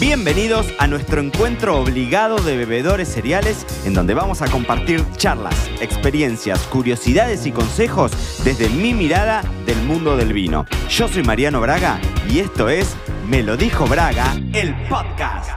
Bienvenidos a nuestro encuentro obligado de bebedores cereales, en donde vamos a compartir charlas, experiencias, curiosidades y consejos desde mi mirada del mundo del vino. Yo soy Mariano Braga y esto es Me lo dijo Braga, el podcast.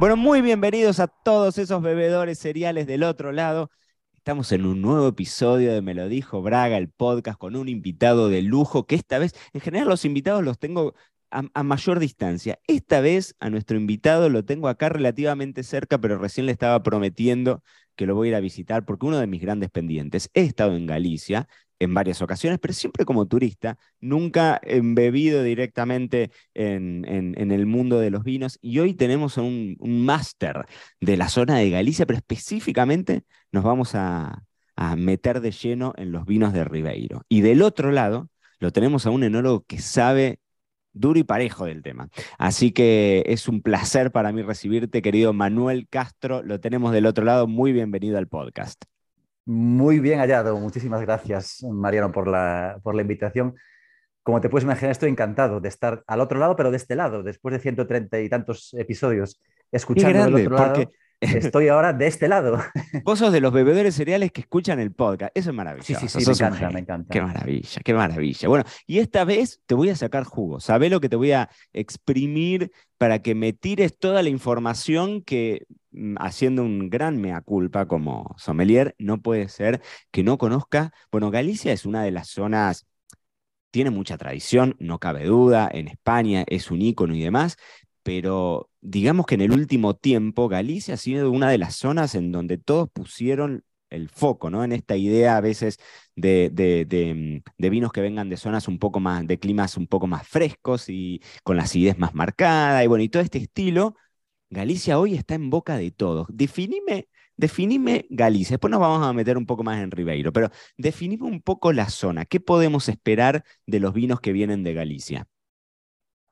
Bueno, muy bienvenidos a todos esos bebedores cereales del otro lado. Estamos en un nuevo episodio de Me lo dijo Braga, el podcast, con un invitado de lujo que esta vez, en general los invitados los tengo a, mayor distancia. Esta vez a nuestro invitado lo tengo acá relativamente cerca, pero recién le estaba prometiendo que lo voy a ir a visitar porque uno de mis grandes pendientes, he estado en Galicia en varias ocasiones, pero siempre como turista, nunca embebido directamente en, el mundo de los vinos. Y hoy tenemos un, un máster de la zona de Galicia, pero específicamente nos vamos a, a meter de lleno en los vinos de Ribeiro. Y del otro lado, lo tenemos a un enólogo que sabe duro y parejo del tema. Así que es un placer para mí recibirte, querido Manuel Castro. Lo tenemos del otro lado. Muy bienvenido al podcast. Muy bien hallado. Muchísimas gracias, Mariano, por la, por la invitación. Como te puedes imaginar, estoy encantado de estar al otro lado, pero de este lado, después de 130 y tantos episodios, escuchando del otro lado. Estoy ahora de este lado. Vos sos de los bebedores cereales que escuchan el podcast. Eso es maravilloso. Sí, sí, sí, me encanta, me encanta. Qué maravilla, qué maravilla. Bueno, y esta vez te voy a sacar jugo. Sabés lo que te voy a exprimir para que me tires toda la información que, mm, haciendo un gran mea culpa como sommelier, no puede ser que no conozca. Bueno, Galicia es una de las zonas tiene mucha tradición, no cabe duda, en España es un ícono y demás, pero digamos que en el último tiempo Galicia ha sido una de las zonas en donde todos pusieron el foco, ¿no? En esta idea a veces de, de, vinos que vengan de zonas un poco más, de climas un poco más frescos y con la acidez más marcada, y bueno, y todo este estilo, Galicia hoy está en boca de todos. Definime, definime Galicia, después nos vamos a meter un poco más en Ribeiro, pero definime un poco la zona, ¿qué podemos esperar de los vinos que vienen de Galicia?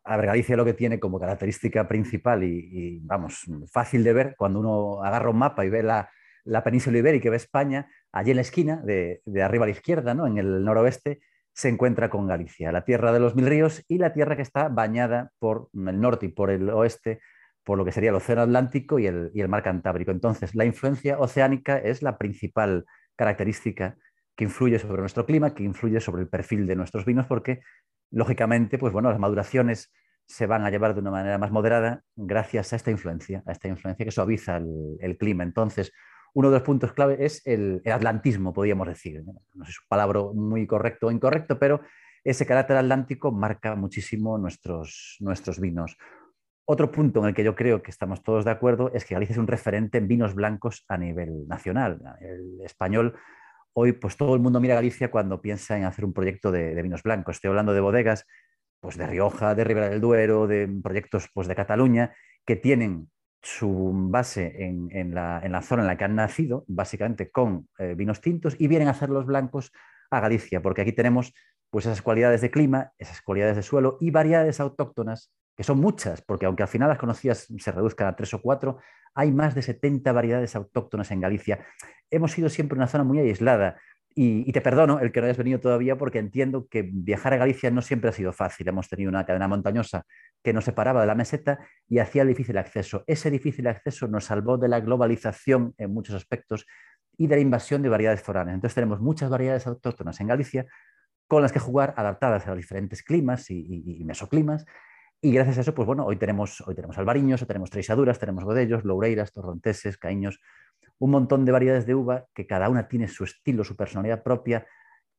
Galicia lo que tiene como característica principal y, vamos, fácil de ver, cuando uno agarra un mapa y ve la, península ibérica y ve España, allí en la esquina, de, arriba a la izquierda, ¿no? en el noroeste, se encuentra con Galicia, la tierra de los mil ríos y la tierra que está bañada por el norte y por el oeste, por lo que sería el Océano Atlántico y el mar Cantábrico. Entonces, la influencia oceánica es la principal característica que influye sobre nuestro clima, que influye sobre el perfil de nuestros vinos, porque lógicamente, pues bueno, las maduraciones se van a llevar de una manera más moderada gracias a esta influencia, a esta influencia que suaviza el, clima. Entonces, uno de los puntos clave es el, atlantismo, podríamos decir. ¿no? sé si es un palabra muy correcto o incorrecto, pero ese carácter atlántico marca muchísimo nuestros, nuestros vinos. Otro punto en el que yo creo que estamos todos de acuerdo es que Galicia es un referente en vinos blancos a nivel nacional. El español hoy pues todo el mundo mira a Galicia cuando piensa en hacer un proyecto de, vinos blancos. Estoy hablando de bodegas pues de Rioja, de Ribera del Duero, de proyectos pues de Cataluña, que tienen su base en, la, zona en la que han nacido, básicamente con eh, vinos tintos, y vienen a hacer los blancos a Galicia, porque aquí tenemos pues esas cualidades de clima, esas cualidades de suelo y variedades autóctonas, que son muchas, porque aunque al final las conocidas se reduzcan a tres o cuatro, hay más de 70 variedades autóctonas en Galicia. Hemos sido siempre una zona muy aislada. Y, te perdono el que no hayas venido todavía porque entiendo que viajar a Galicia no siempre ha sido fácil. Hemos tenido una cadena montañosa que nos separaba de la meseta y hacía difícil acceso. Ese difícil acceso nos salvó de la globalización en muchos aspectos y de la invasión de variedades foráneas. Entonces tenemos muchas variedades autóctonas en Galicia con las que jugar, adaptadas a los diferentes climas y, mesoclimas. Y gracias a eso, pues bueno, hoy tenemos, hoy tenemos albariños, hoy tenemos treixaduras, tenemos godellos, loureiras, torronteses, caíños, un montón de variedades de uva que cada una tiene su estilo, su personalidad propia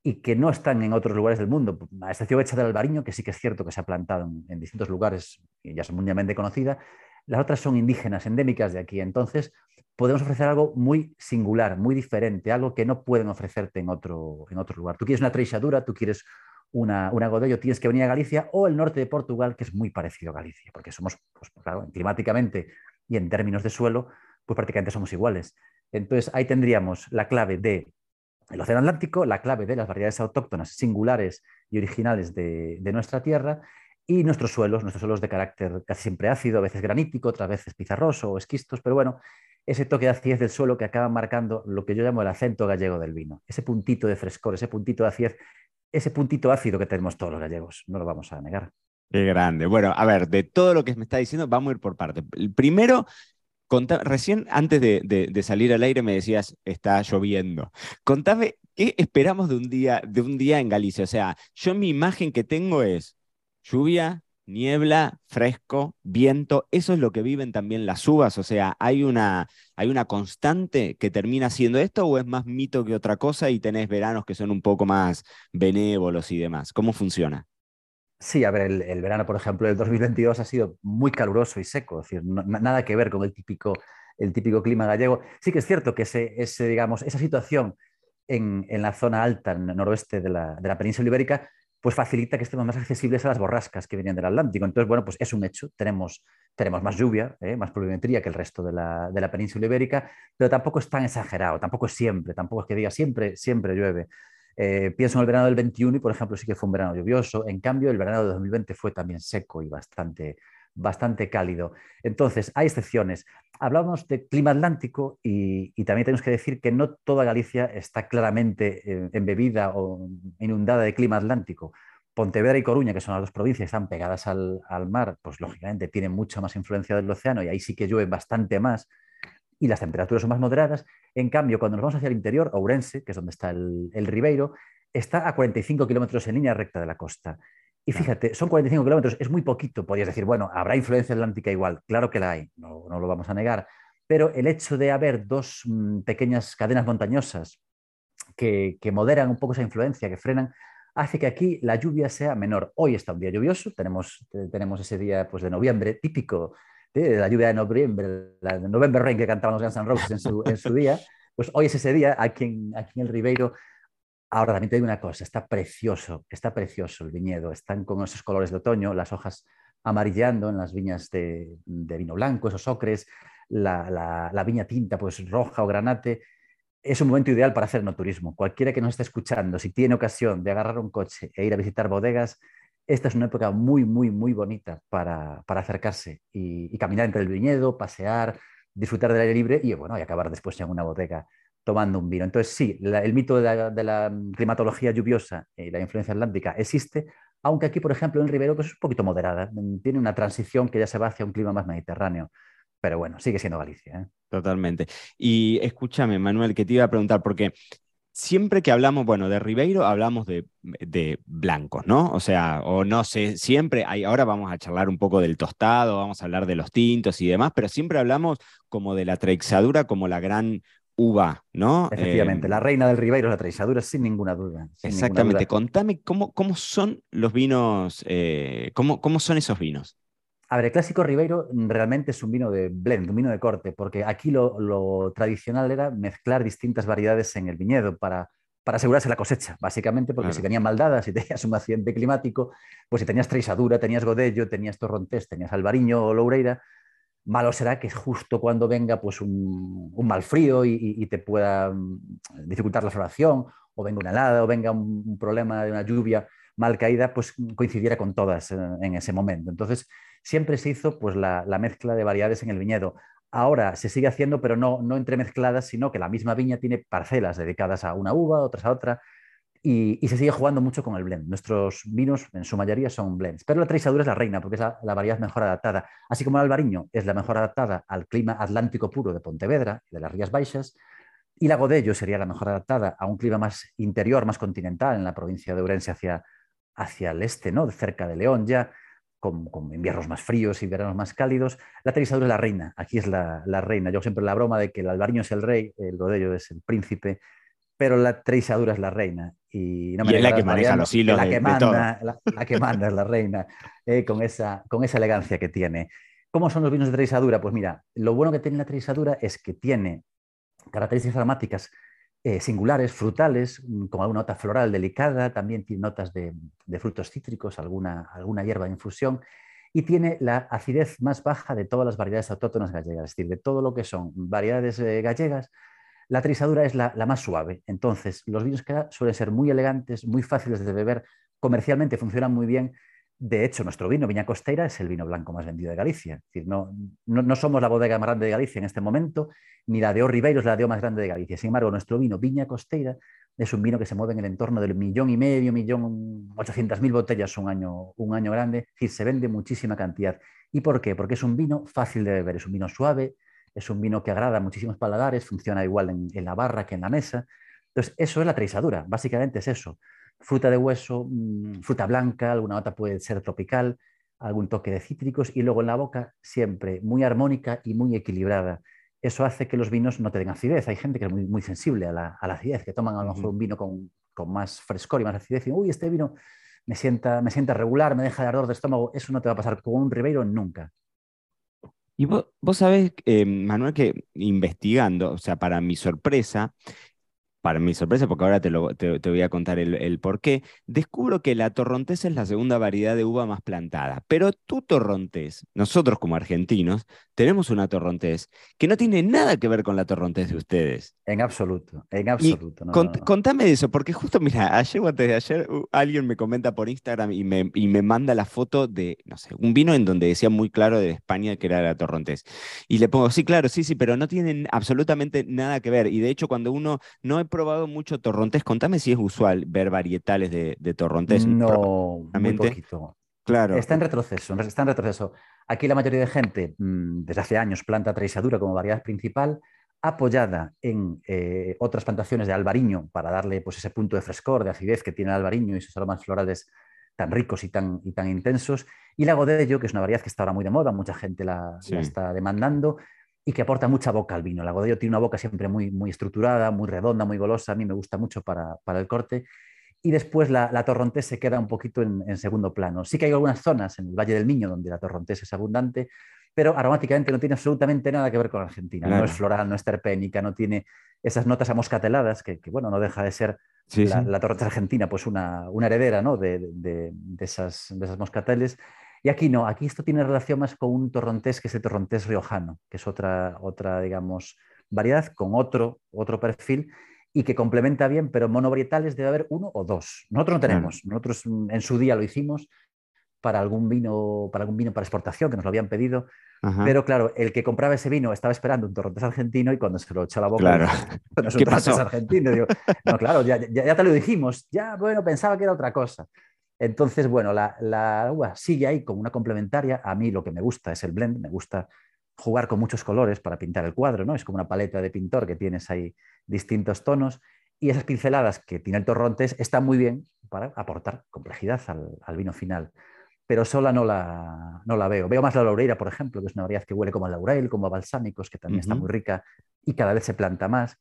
y que no están en otros lugares del mundo, a excepción del albariño, que sí que es cierto que se ha plantado en, distintos lugares y ya es mundialmente conocida, las otras son indígenas, endémicas de aquí. Entonces, podemos ofrecer algo muy singular, muy diferente, algo que no pueden ofrecerte en otro, en otro lugar. Tú quieres una treixadura, tú quieres una, una godello, tienes que venir a Galicia o el norte de Portugal, que es muy parecido a Galicia, porque somos, pues, claro, climáticamente y en términos de suelo, pues prácticamente somos iguales. Entonces ahí tendríamos la clave del el Océano Atlántico, la clave de las variedades autóctonas singulares y originales de, nuestra tierra y nuestros suelos, nuestros suelos de carácter casi siempre ácido, a veces granítico, otras veces pizarroso o esquistos, pero bueno, ese toque de acidez del suelo que acaba marcando lo que yo llamo el acento gallego del vino, ese puntito de frescor, ese puntito de acidez, ese puntito ácido que tenemos todos los gallegos, no lo vamos a negar. Qué grande. Bueno, a ver, de todo lo que me está diciendo, vamos a ir por parte. El primero, recién antes de, salir al aire me decías, está lloviendo. Contame, ¿qué esperamos de un, día, de un día en Galicia? O sea, yo mi imagen que tengo es lluvia, niebla, fresco, viento, eso es lo que viven también las uvas, o sea, hay una, hay una constante que termina siendo esto o es más mito que otra cosa y tenés veranos que son un poco más benévolos y demás. ¿Cómo funciona? Sí, a ver, el, verano, por ejemplo, del 2022 ha sido muy caluroso y seco, es decir, nada que ver con el típico, el típico clima gallego. Sí que es cierto que ese, digamos, esa situación en, la zona alta, en el noroeste de la, de la península ibérica, pues facilita que estemos más accesibles a las borrascas que venían del Atlántico. Entonces, bueno, pues es un hecho. Tenemos, tenemos más lluvia, ¿eh? más pluviometría que el resto de la, de la, península ibérica, pero tampoco es tan exagerado, tampoco es siempre, tampoco es que diga siempre, siempre llueve. Eh, pienso en el verano del 21 y, por ejemplo, sí que fue un verano lluvioso. En cambio, el verano de 2020 fue también seco y bastante, bastante cálido. Entonces, hay excepciones. Hablamos de clima atlántico y, también tenemos que decir que no toda Galicia está claramente eh, embebida o inundada de clima atlántico. Pontevedra y Coruña, que son las dos provincias que están pegadas al, mar, pues lógicamente tienen mucha más influencia del océano y ahí sí que llueve bastante más y las temperaturas son más moderadas. En cambio, cuando nos vamos hacia el interior, Ourense, que es donde está el, el Ribeiro, está a 45 kilómetros en línea recta de la costa. Y fíjate, son 45 kilómetros, es muy poquito. Podrías decir, bueno, habrá influencia atlántica igual. Claro que la hay, no, lo vamos a negar. Pero el hecho de haber dos mm, pequeñas cadenas montañosas que, moderan un poco esa influencia, que frenan, hace que aquí la lluvia sea menor. Hoy está un día lluvioso, tenemos, tenemos ese día pues, de noviembre típico de la lluvia de noviembre, la de November Rain que cantaban los Guns N' Roses en su, en su día. Pues hoy es ese día aquí en, aquí en el Ribeiro Ahora también te digo una cosa, está precioso, está precioso el viñedo, están con esos colores de otoño, las hojas amarillando en las viñas de, vino blanco, esos ocres, la, viña tinta pues roja o granate. Es un momento ideal para hacer no turismo. Cualquiera que nos esté escuchando, si tiene ocasión de agarrar un coche e ir a visitar bodegas, esta es una época muy, muy, muy bonita para, acercarse y, caminar entre el viñedo, pasear, disfrutar del aire libre y, bueno, y acabar después en una bodega tomando un vino. Entonces, sí, el mito de la, climatología lluviosa y la influencia atlántica existe, aunque aquí, por ejemplo, en Ribero pues es un poquito moderada. Tiene una transición que ya se va hacia un clima más mediterráneo. Pero bueno, sigue siendo Galicia. ¿eh? Totalmente. Y escúchame, Manuel, que te iba a preguntar, porque siempre que hablamos, bueno, de Ribeiro, hablamos de, de, blancos, ¿no? O sea, o no sé, siempre, hay, ahora vamos a charlar un poco del tostado, vamos a hablar de los tintos y demás, pero siempre hablamos como de la treixadura como la gran uva, ¿no? Efectivamente, la em, reina del Ribeiro es la traisadura, sin ninguna duda. exactamente. Contame cómo, cómo, son los vinos, eh, cómo, cómo, son esos vinos. A ver, el clásico Ribeiro realmente es un vino de blend, un vino de corte, porque aquí lo, tradicional era mezclar distintas variedades en el viñedo para, para asegurarse la cosecha, básicamente, porque si venían maldadas, si tenías un accidente climático, pues si tenías Traisadura, tenías Godello, tenías Torrontés, tenías Albariño o Loureira, malo será que justo cuando venga pues un, mal frío y, te pueda mm, dificultar la floración, o venga una helada, o venga un, problema de una lluvia mal caída, pues coincidiera con todas en, ese momento. Entonces, siempre se hizo pues la, mezcla de variedades en el viñedo. Ahora se sigue haciendo, pero no, no entremezcladas, sino que la misma viña tiene parcelas dedicadas a una uva, otras a otra, y, se sigue jugando mucho con el blend. Nuestros vinos, en su mayoría, son blends. Pero la Traisadura es la reina, porque es la, variedad mejor adaptada. Así como el Albariño es la mejor adaptada al clima atlántico puro de Pontevedra de las Rías Baixas. Y la Godello sería la mejor adaptada a un clima más interior, más continental, en la provincia de Ourense hacia, hacia el este, ¿no? cerca de León ya, con, inviernos más fríos y veranos más cálidos. La Traisadura es la reina, aquí es la, la, reina. Yo siempre la broma de que el Albariño es el rey, el Godello es el príncipe pero la Treisadura es la reina. Y, no es la que maneja los hilos. La, que manda, La, que manda es la reina, eh, con, esa, con esa elegancia que tiene. ¿Cómo son los vinos de Treisadura? Pues mira, lo bueno que tiene la Treisadura es que tiene características aromáticas eh, singulares, frutales, mm, con alguna nota floral delicada, también tiene notas de, frutos cítricos, alguna, alguna hierba de infusión, y tiene la acidez más baja de todas las variedades autóctonas gallegas, es decir, de todo lo que son variedades eh, gallegas, la trisadura es la, más suave. Entonces, los vinos que suelen ser muy elegantes, muy fáciles de beber, comercialmente funcionan muy bien. De hecho, nuestro vino, Viña Costeira, es el vino blanco más vendido de Galicia. No, no, somos la bodega más grande de Galicia en este momento, ni la de O Ribeiro es la de O más grande de Galicia. Sin embargo, nuestro vino, Viña Costeira, es un vino que se mueve en el entorno del millón y medio, millón ochocientas mil botellas un año, un año grande. Es decir, se vende muchísima cantidad. ¿Y por qué? Porque es un vino fácil de beber, es un vino suave, es un vino que agrada a muchísimos paladares, funciona igual en, la barra que en la mesa. Entonces, eso es la traisadura, básicamente es eso. Fruta de hueso, mm, fruta blanca, alguna nota puede ser tropical, algún toque de cítricos y luego en la boca siempre muy armónica y muy equilibrada. Eso hace que los vinos no te den acidez. Hay gente que es muy, muy sensible a la, acidez, que toman a lo mejor un vino con, más frescor y más acidez y uy, este vino me sienta, me sienta regular, me deja de ardor de estómago. Eso no te va a pasar con un Ribeiro nunca. Y vos, vos sabés, eh, Manuel, que investigando, o sea, para mi sorpresa, para mi sorpresa, porque ahora te, lo, te, voy a contar el, por qué, descubro que la torrontés es la segunda variedad de uva más plantada. Pero tu torrontés, nosotros como argentinos, tenemos una torrontés que no tiene nada que ver con la torrontés de ustedes. En absoluto, en absoluto. Contame eso, porque justo, mira, ayer o antes de ayer alguien me comenta por Instagram y me, y me manda la foto de, no sé, un vino en donde decía muy claro de España que era la torrontés. Y le pongo, sí, claro, sí, sí, pero no tienen absolutamente nada que ver. Y de hecho, cuando uno no probado mucho torrontés. Contame si es usual ver varietales de, de torrontés. No, muy poquito. Claro. Está en retroceso, está en retroceso. Aquí la mayoría de gente, mm, desde hace años, planta traisadura como variedad principal, apoyada en eh, otras plantaciones de albariño para darle pues, ese punto de frescor, de acidez que tiene el albariño y sus aromas florales tan ricos y tan, y tan intensos. Y la Godello, que es una variedad que está ahora muy de moda, mucha gente la, la está demandando, y que aporta mucha boca al vino. La Godello tiene una boca siempre muy, muy estructurada, muy redonda, muy golosa. A mí me gusta mucho para, el corte. Y después la, la Torrontés se queda un poquito en, segundo plano. Sí que hay algunas zonas en el Valle del Miño donde la Torrontés es abundante, pero aromáticamente no tiene absolutamente nada que ver con Argentina. No es floral, no es terpénica, no tiene esas notas amoscateladas, que, que bueno, no deja de ser la, Torrontés argentina, pues una, una heredera ¿no? de, de, esas, de esas moscateles. Y aquí no, aquí esto tiene relación más con un torrontés que es el torrontés riojano, que es otra, otra digamos, variedad con otro, otro perfil y que complementa bien, pero monovarietales debe haber uno o dos. Nosotros no tenemos, nosotros en su día lo hicimos para algún vino para algún vino para exportación que nos lo habían pedido, pero claro, el que compraba ese vino estaba esperando un torrontés argentino y cuando se lo echó a la boca, claro. no es un torrontés argentino, digo, no, claro, ya, ya, te lo dijimos, ya, bueno, pensaba que era otra cosa. Entonces, bueno, la, uva sigue ahí como una complementaria. A mí lo que me gusta es el blend, me gusta jugar con muchos colores para pintar el cuadro, ¿no? Es como una paleta de pintor que tienes ahí distintos tonos y esas pinceladas que tiene el Torrontés están muy bien para aportar complejidad al, vino final. Pero sola no la, no la veo. Veo más la laureira, por ejemplo, que es una variedad que huele como a laurel, como a balsámicos, que también está muy rica y cada vez se planta más.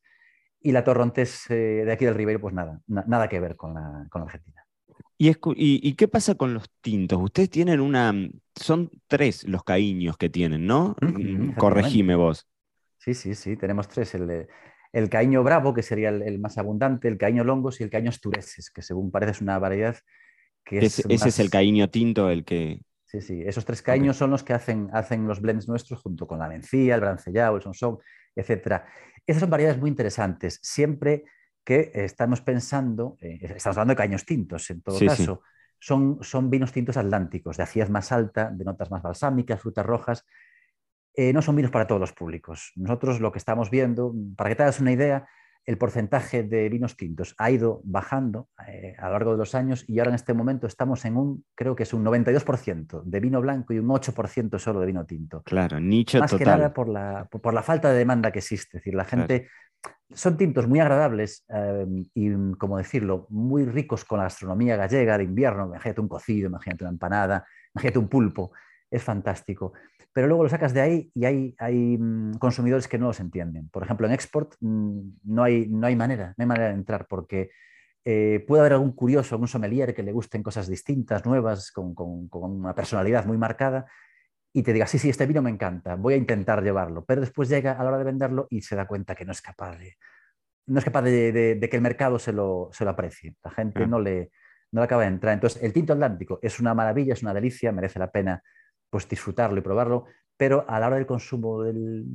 Y la Torrontés eh, de aquí del Ribeiro, pues nada, nada que ver con la, con la Argentina. ¿Y, qué pasa con los tintos? Ustedes tienen una. Son tres los caíños que tienen, ¿no? Mm, corregime vos. Sí, sí, sí, tenemos tres. El, el caíño bravo, que sería el, más abundante, el caíño longos y el caíño astureses, que según parece es una variedad que es. Ese es el caíño tinto, el que. Sí, sí, esos tres caíños son los que hacen, hacen los blends nuestros junto con la mencía, el brancellao, el sonsón, etc. Esas son variedades muy interesantes. Siempre que estamos pensando, eh, estamos hablando de caños tintos en todo caso, Son, son vinos tintos atlánticos, de acidez más alta, de notas más balsámicas, frutas rojas. Eh, no son vinos para todos los públicos. Nosotros lo que estamos viendo, para que te hagas una idea, el porcentaje de vinos tintos ha ido bajando eh, a lo largo de los años y ahora en este momento estamos en un, creo que es un 92% de vino blanco y un 8% solo de vino tinto. Claro, nicho Más que nada por la, por la falta de demanda que existe. Es decir, la gente son tintos muy agradables em, y, como decirlo, muy ricos con la gastronomía gallega de invierno. Imagínate un cocido, imagínate una empanada, imagínate un pulpo. Es fantástico. Pero luego lo sacas de ahí y hay, hay mm, consumidores que no los entienden. Por ejemplo, en export mm, no, hay, no hay manera, no hay de entrar porque eh, puede haber algún curioso, algún sommelier que le gusten cosas distintas, nuevas, con, con una personalidad muy marcada, y te diga, sí, sí, este vino me encanta, voy a intentar llevarlo, pero después llega a la hora de venderlo y se da cuenta que no es capaz de, no es capaz de, que el mercado se lo, se lo aprecie. La gente no, le, no le acaba de entrar. Entonces, el tinto atlántico es una maravilla, es una delicia, merece la pena pues, disfrutarlo y probarlo, pero a la hora del consumo del,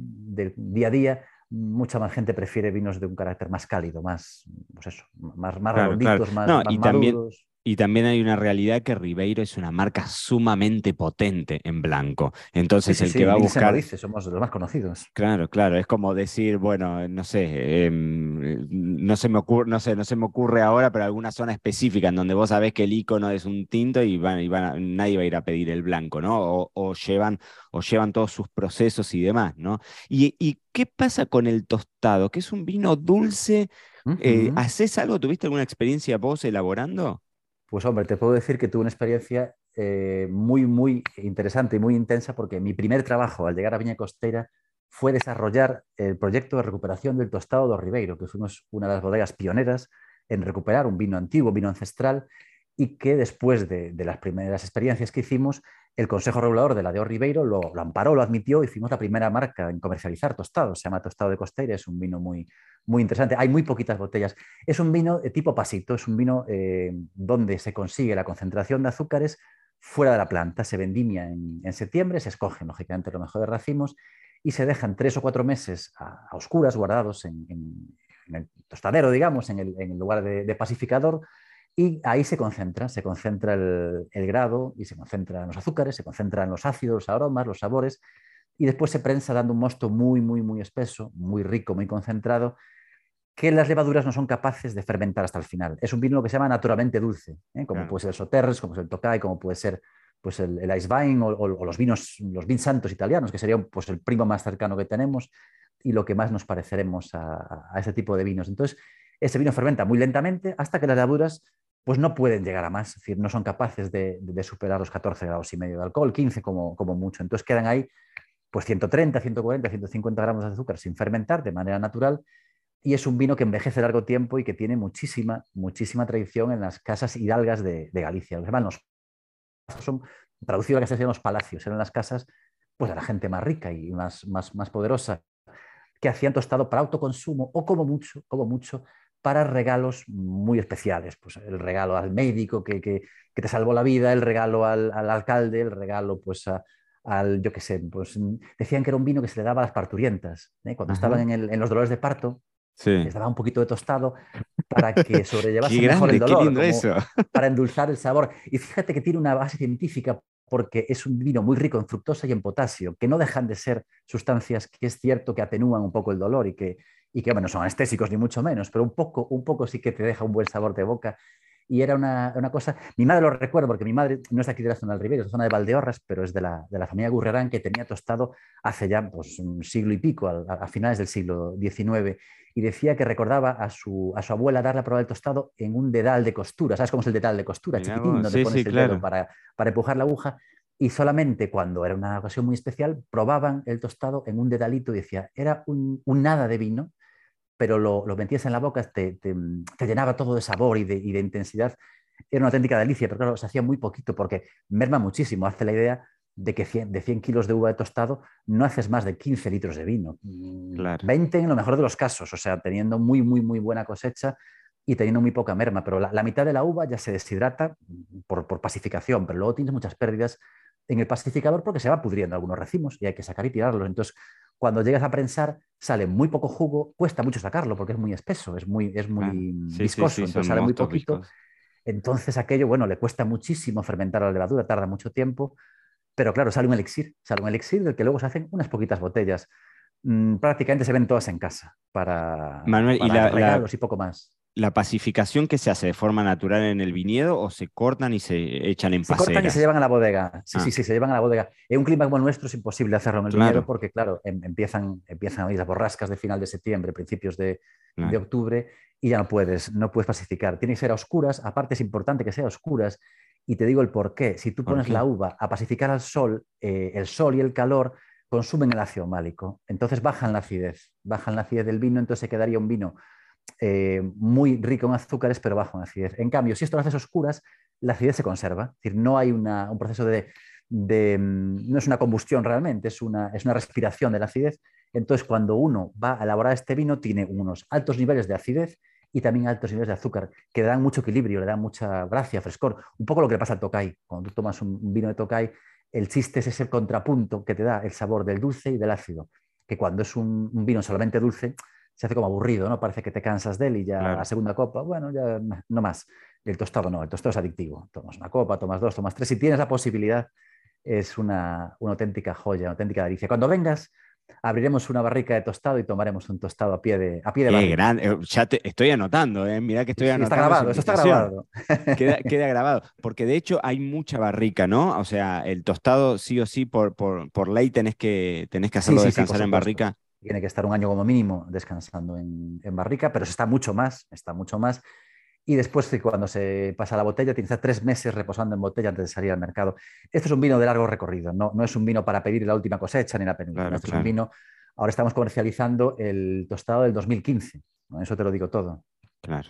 día a día, mucha más gente prefiere vinos de un carácter más cálido, más, pues eso, más, más redonditos, más, y También Y también hay una realidad que Ribeiro es una marca sumamente potente en blanco. Entonces el que va a buscar... dice, somos los más conocidos. Claro, claro. Es como decir, bueno, no sé, em, no, se me ocurre, no, sé, no se me ocurre ahora, pero alguna zona específica en donde vos sabés que el icono es un tinto y, van, y van nadie va a ir a pedir el blanco, ¿no? O, llevan, o llevan todos sus procesos y demás, ¿no? ¿Y, ¿Y qué pasa con el tostado? Que es un vino dulce. Eh, ¿Haces algo? ¿Tuviste alguna experiencia vos elaborando? Pues hombre, te puedo decir que tuve una experiencia eh, muy, muy interesante y muy intensa porque mi primer trabajo al llegar a Viña Costera fue desarrollar el proyecto de recuperación del tostado do Ribeiro, que fuimos una de las bodegas pioneras en recuperar un vino antiguo, vino ancestral, y que después de, las primeras experiencias que hicimos, el Consejo Regulador de la de Ribeiro lo, lo, amparó, lo admitió y fuimos la primera marca en comercializar tostado. Se llama Tostado de Costeira, es un vino muy, muy interesante. Hay muy poquitas botellas. Es un vino de tipo pasito, es un vino eh, donde se consigue la concentración de azúcares fuera de la planta. Se vendimia en, septiembre, se escogen lógicamente los mejores racimos y se dejan tres o cuatro meses a, oscuras guardados en, el tostadero, digamos, en el, lugar de, pacificador. Y ahí se concentra, se concentra el, el, grado y se concentran los azúcares, se concentran los ácidos, los aromas, los sabores, y después se prensa dando un mosto muy, muy, muy espeso, muy rico, muy concentrado, que las levaduras no son capaces de fermentar hasta el final. Es un vino que se llama naturalmente dulce, ¿eh? como puede ser el Soterres, como es el Tokai, como puede ser pues el, el Icewein o, los vinos, los vins santos italianos, que sería pues, el primo más cercano que tenemos y lo que más nos pareceremos a, ese tipo de vinos. Entonces, ese vino fermenta muy lentamente hasta que las levaduras pues no pueden llegar a más, es decir, no son capaces de, superar los 14 grados y medio de alcohol, 15 como, como mucho. Entonces quedan ahí pues 130, 140, 150 gramos de azúcar sin fermentar de manera natural y es un vino que envejece largo tiempo y que tiene muchísima, muchísima tradición en las casas hidalgas de, Galicia. Los hermanos son, traducido a que los palacios, eran las casas pues, de la gente más rica y más, más, más poderosa, que hacían tostado para autoconsumo o como mucho, como mucho, para regalos muy especiales. Pues el regalo al médico que, que, te salvó la vida, el regalo al, al alcalde, el regalo pues, a, al, yo qué sé, pues decían que era un vino que se le daba a las parturientas. ¿eh? Cuando estaban en, los dolores de parto, les daba un poquito de tostado para que sobrellevase mejor el dolor, para endulzar el sabor. Y fíjate que tiene una base científica porque es un vino muy rico en fructosa y en potasio, que no dejan de ser sustancias que es cierto que atenúan un poco el dolor y que, y que bueno, son anestésicos ni mucho menos, pero un poco, un poco sí que te deja un buen sabor de boca. Y era una, una, cosa, mi madre lo recuerdo porque mi madre no es aquí de la zona del Ribeiro, es de la zona de Valdeorras, pero es de la, de la familia Gurrerán que tenía tostado hace ya pues, un siglo y pico, a, finales del siglo XIX, y decía que recordaba a su, a su abuela darle a probar el tostado en un dedal de costura, ¿sabes cómo es el dedal de costura? chiquitín, donde pones el dedo para, para empujar la aguja, y solamente cuando era una ocasión muy especial probaban el tostado en un dedalito y decía, era un, un nada de vino, pero lo, metías en la boca, te, llenaba todo de sabor y de, intensidad. Era una auténtica delicia, pero claro, se hacía muy poquito porque merma muchísimo. Hace la idea de que de 100 kilos de uva de tostado no haces más de 15 litros de vino. 20 mm, en lo mejor de los casos, o sea, teniendo muy, muy, muy buena cosecha y teniendo muy poca merma, pero la, mitad de la uva ya se deshidrata por, por, pacificación, pero luego tienes muchas pérdidas en el pacificador porque se va pudriendo algunos racimos y hay que sacar y tirarlos. Entonces, cuando llegas a prensar, sale muy poco jugo, cuesta mucho sacarlo porque es muy espeso, es muy, es muy viscoso, entonces sale muy poquito. Entonces aquello, bueno, le cuesta muchísimo fermentar la levadura, tarda mucho tiempo, pero claro, sale un elixir, sale un elixir del que luego se hacen unas poquitas botellas. Mm, prácticamente se ven todas en casa para, Manuel, y regalos y poco más la pacificación que se hace de forma natural en el viñedo o se cortan y se echan en Se cortan y se llevan a la bodega. Sí, sí, ah. sí, se llevan a la bodega. En un clima como el nuestro es imposible hacerlo en el viñedo porque, claro, em, empiezan, empiezan a ir las borrascas de final de septiembre, principios de, octubre y ya no puedes, no puedes pacificar. Tiene que ser a oscuras. Aparte es importante que sea a oscuras y te digo el por qué. Si tú pones la uva a pacificar al sol, eh, el sol y el calor consumen el ácido málico. Entonces bajan la acidez, bajan la acidez del vino, entonces se quedaría un vino eh, muy rico en azúcares, pero bajo en acidez. En cambio, si esto lo haces oscuras, la acidez se conserva. Es decir, no hay un proceso de, mm, no es una combustión realmente, es una, es una respiración de la acidez. Entonces, cuando uno va a elaborar este vino, tiene unos altos niveles de acidez y también altos niveles de azúcar, que le dan mucho equilibrio, le dan mucha gracia, frescor. Un poco lo que le pasa al Tokai. Cuando tú tomas un vino de Tokai, el chiste es ese contrapunto que te da el sabor del dulce y del ácido, que cuando es un vino solamente dulce, se hace como aburrido, ¿no? Parece que te cansas de él y ya la segunda copa, bueno, ya no más. El tostado no, el tostado es adictivo. Tomas una copa, tomas dos, tomas tres. Si tienes la posibilidad, es una, auténtica joya, una auténtica delicia. Cuando vengas, abriremos una barrica de tostado y tomaremos un tostado a pie de, a pie de Qué grande. Eh, ya te estoy anotando, ¿eh? mira que estoy anotando. Está grabado, eso está grabado. Queda, grabado, porque de hecho hay mucha barrica, ¿no? O sea, el tostado sí o sí por, por, ley tenés que, tenés que hacerlo descansar en barrica. Tiene que estar un año como mínimo descansando en, en barrica, pero se está mucho más, está mucho más y después cuando se pasa la botella tiene que estar tres meses reposando en botella antes de salir al mercado. Esto es un vino de largo recorrido, no, no es un vino para pedir la última cosecha ni la penúltima. es un vino, ahora estamos comercializando el tostado del 2015, eso te lo digo todo. Claro.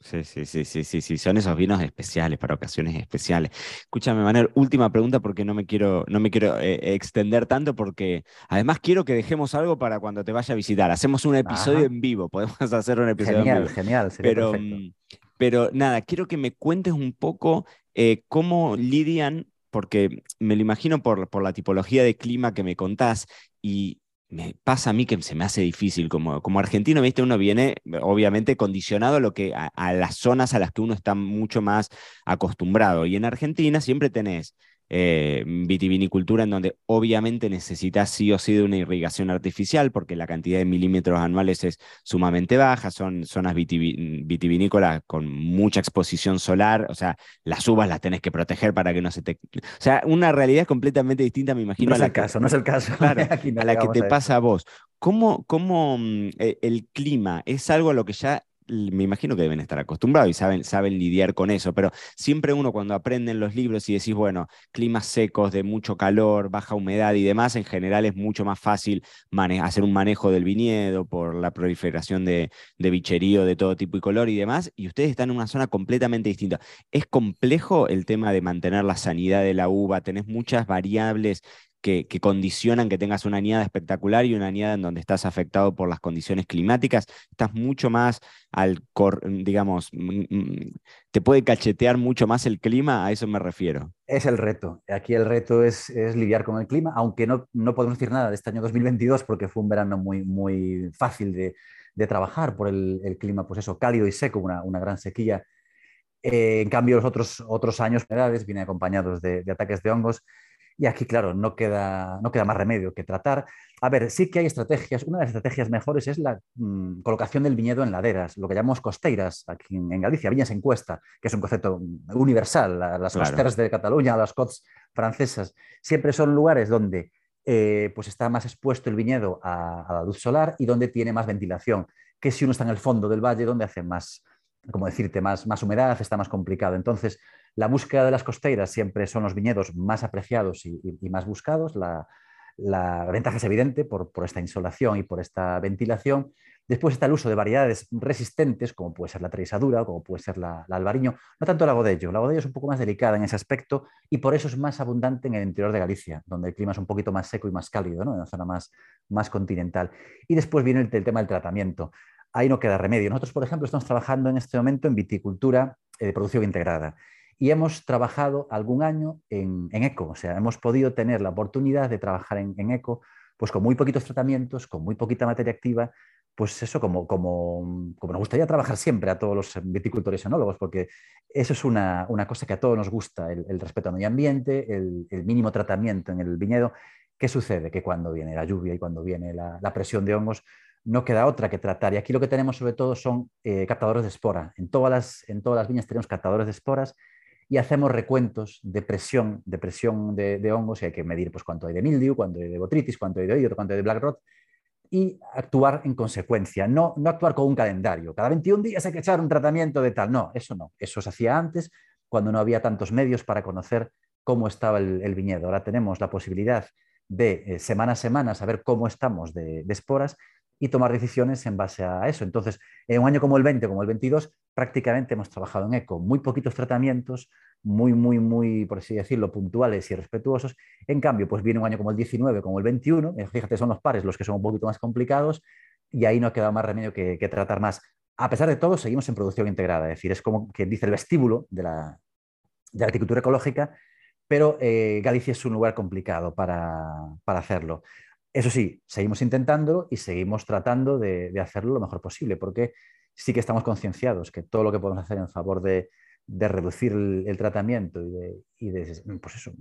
Sí, sí, sí, sí, sí, sí, son esos vinos especiales para ocasiones especiales. Escúchame, Manuel, última pregunta porque no me quiero, no me quiero eh, extender tanto porque además quiero que dejemos algo para cuando te vaya a visitar. Hacemos un episodio en vivo, podemos hacer un episodio en vivo. Genial, genial, Pero, mm, pero nada, quiero que me cuentes un poco eh, cómo lidian, porque me lo imagino por, por la tipología de clima que me contás y me pasa a mí que se me hace difícil. Como, como argentino, ¿viste? uno viene obviamente condicionado a, lo que, a, las zonas a las que uno está mucho más acostumbrado. Y en Argentina siempre tenés eh, vitivinicultura en donde obviamente necesitas sí o sí de una irrigación artificial porque la cantidad de milímetros anuales es sumamente baja, son zonas vitivinícolas con mucha exposición solar, o sea, las uvas las tenés que proteger para que no se te... O sea, una realidad completamente distinta, me imagino. No es el caso, no es el caso. a la que te pasa a vos. ¿Cómo, cómo mm, e, el clima es algo a lo que ya me imagino que deben estar acostumbrados y saben, saben lidiar con eso, pero siempre uno cuando aprende en los libros y decís, bueno, climas secos, de mucho calor, baja humedad y demás, en general es mucho más fácil hacer un manejo del viñedo por la proliferación de, de bicherío de todo tipo y color y demás, y ustedes están en una zona completamente distinta. ¿Es complejo el tema de mantener la sanidad de la uva? ¿Tenés muchas variables que, condicionan que tengas una añada espectacular y una añada en donde estás afectado por las condiciones climáticas, estás mucho más al, digamos, mm, mm, te puede cachetear mucho más el clima, a eso me refiero. Es el reto. Aquí el reto es, lidiar con el clima, aunque no, no, podemos decir nada de este año 2022 porque fue un verano muy, muy fácil de, trabajar por el, clima, pues eso, cálido y seco, una, gran sequía. Eh, en cambio, los otros, otros años, edades, vienen acompañados de, de ataques de hongos y aquí, claro, no queda, no queda más remedio que tratar. A ver, sí que hay estrategias. Una de las estrategias mejores es la mm, colocación del viñedo en laderas, lo que llamamos costeiras aquí en, Galicia, viñas en cuesta, que es un concepto universal. Las costeras de Cataluña, las cots francesas, siempre son lugares donde eh, pues está más expuesto el viñedo a, a, la luz solar y donde tiene más ventilación, que si uno está en el fondo del valle, donde hace más, como decirte, más, más humedad, está más complicado. Entonces, la búsqueda de las costeras siempre son los viñedos más apreciados y, más buscados. La, ventaja es evidente por, esta insolación y por esta ventilación. Después está el uso de variedades resistentes, como puede ser la trisadura, como puede ser la, albariño, no tanto la godello. La godello es un poco más delicada en ese aspecto y por eso es más abundante en el interior de Galicia, donde el clima es un poquito más seco y más cálido, ¿no? en una zona más, más continental. Y después viene el, tema del tratamiento. Ahí no queda remedio. Nosotros, por ejemplo, estamos trabajando en este momento en viticultura de producción integrada y hemos trabajado algún año en, eco, o sea, hemos podido tener la oportunidad de trabajar en, eco, pues con muy poquitos tratamientos, con muy poquita materia activa, pues eso como, como, como nos gustaría trabajar siempre a todos los viticultores y enólogos, porque eso es una, cosa que a todos nos gusta, el, respeto al medio ambiente, el, mínimo tratamiento en el viñedo. ¿Qué sucede? Que cuando viene la lluvia y cuando viene la, presión de hongos, no queda otra que tratar. Y aquí lo que tenemos sobre todo son eh, captadores de espora. En todas, las, en todas las viñas tenemos captadores de esporas y hacemos recuentos de presión, de presión de, hongos, y hay que medir pues, cuánto hay de mildew, cuánto hay de botritis, cuánto hay de oído, cuánto hay de black rot, y actuar en consecuencia, no, no actuar con un calendario. Cada 21 días hay que echar un tratamiento de tal. No, eso no. Eso se hacía antes, cuando no había tantos medios para conocer cómo estaba el, viñedo. Ahora tenemos la posibilidad de eh, semana a semana saber cómo estamos de, de esporas y tomar decisiones en base a eso. Entonces, en un año como el 20, como el 22, prácticamente hemos trabajado en eco, muy poquitos tratamientos, muy, muy, muy, por así decirlo, puntuales y respetuosos. En cambio, pues viene un año como el 19, como el 21, eh, fíjate, son los pares los que son un poquito más complicados y ahí no queda más remedio que, tratar más. A pesar de todo, seguimos en producción integrada, es decir, es como quien dice el vestíbulo de la, de la agricultura ecológica, pero eh, Galicia es un lugar complicado para, para hacerlo. Eso sí, seguimos intentando y seguimos tratando de, hacerlo lo mejor posible, porque sí que estamos concienciados que todo lo que podemos hacer en favor de, reducir el, tratamiento y, de, pues eso,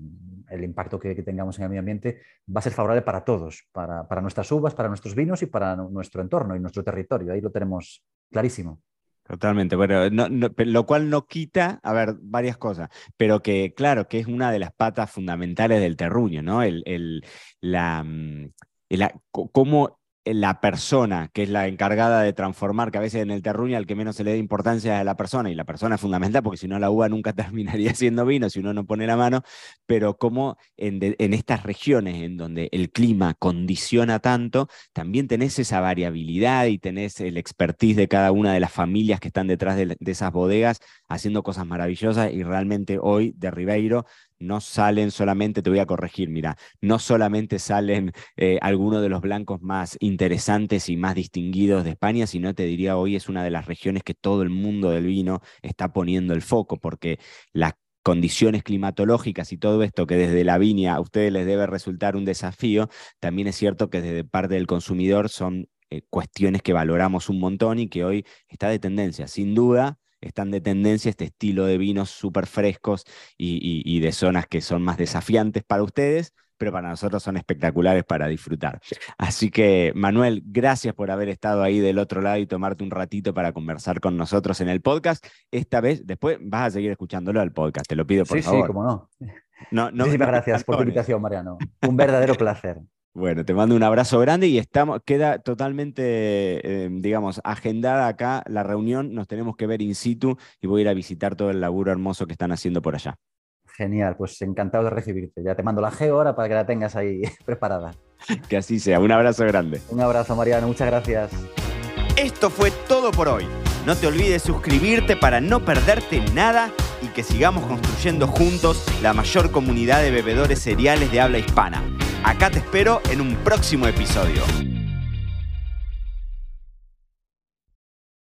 el impacto que, tengamos en el medio ambiente va a ser favorable para todos, para, nuestras uvas, para nuestros vinos y para nuestro entorno y nuestro territorio. Ahí lo tenemos clarísimo. Totalmente, bueno, lo cual no quita, a ver, varias cosas, pero que claro, que es una de las patas fundamentales del terruño, ¿no? El, el la, mm, cómo la persona, que es la encargada de transformar, que a veces en el terruño al que menos se le da importancia a la persona, y la persona es fundamental, porque si no la uva nunca terminaría siendo vino si uno no pone la mano, pero como en, estas regiones en donde el clima condiciona tanto, también tenés esa variabilidad y tenés el expertise de cada una de las familias que están detrás de, de esas bodegas haciendo cosas maravillosas, y realmente hoy de Ribeiro no salen solamente, te voy a corregir, mira, no solamente salen eh, algunos de los blancos más interesantes y más distinguidos de España, sino te diría hoy es una de las regiones que todo el mundo del vino está poniendo el foco, porque las condiciones climatológicas y todo esto que desde la viña a ustedes les debe resultar un desafío, también es cierto que desde parte del consumidor son eh, cuestiones que valoramos un montón y que hoy está de tendencia. Sin duda, están de tendencia este estilo de vinos súper frescos y, de zonas que son más desafiantes para ustedes, pero para nosotros son espectaculares para disfrutar. Así que, Manuel, gracias por haber estado ahí del otro lado y tomarte un ratito para conversar con nosotros en el podcast. Esta vez, después vas a seguir escuchándolo al podcast, te lo pido por favor. Sí, sí, cómo no. no, no Muchísimas gracias por tu invitación, Mariano. Un verdadero placer. Bueno, te mando un abrazo grande y estamos, queda totalmente, eh, digamos, agendada acá la reunión. Nos tenemos que ver in situ y voy a ir a visitar todo el laburo hermoso que están haciendo por allá. Genial, pues encantado de recibirte. Ya te mando la geo ahora para que la tengas ahí preparada. que así sea. Un abrazo grande. Un abrazo, Mariano. Muchas gracias. Esto fue todo por hoy. No te olvides suscribirte para no perderte nada y que sigamos construyendo juntos la mayor comunidad de bebedores cereales de habla hispana. Acá te espero en un próximo episodio.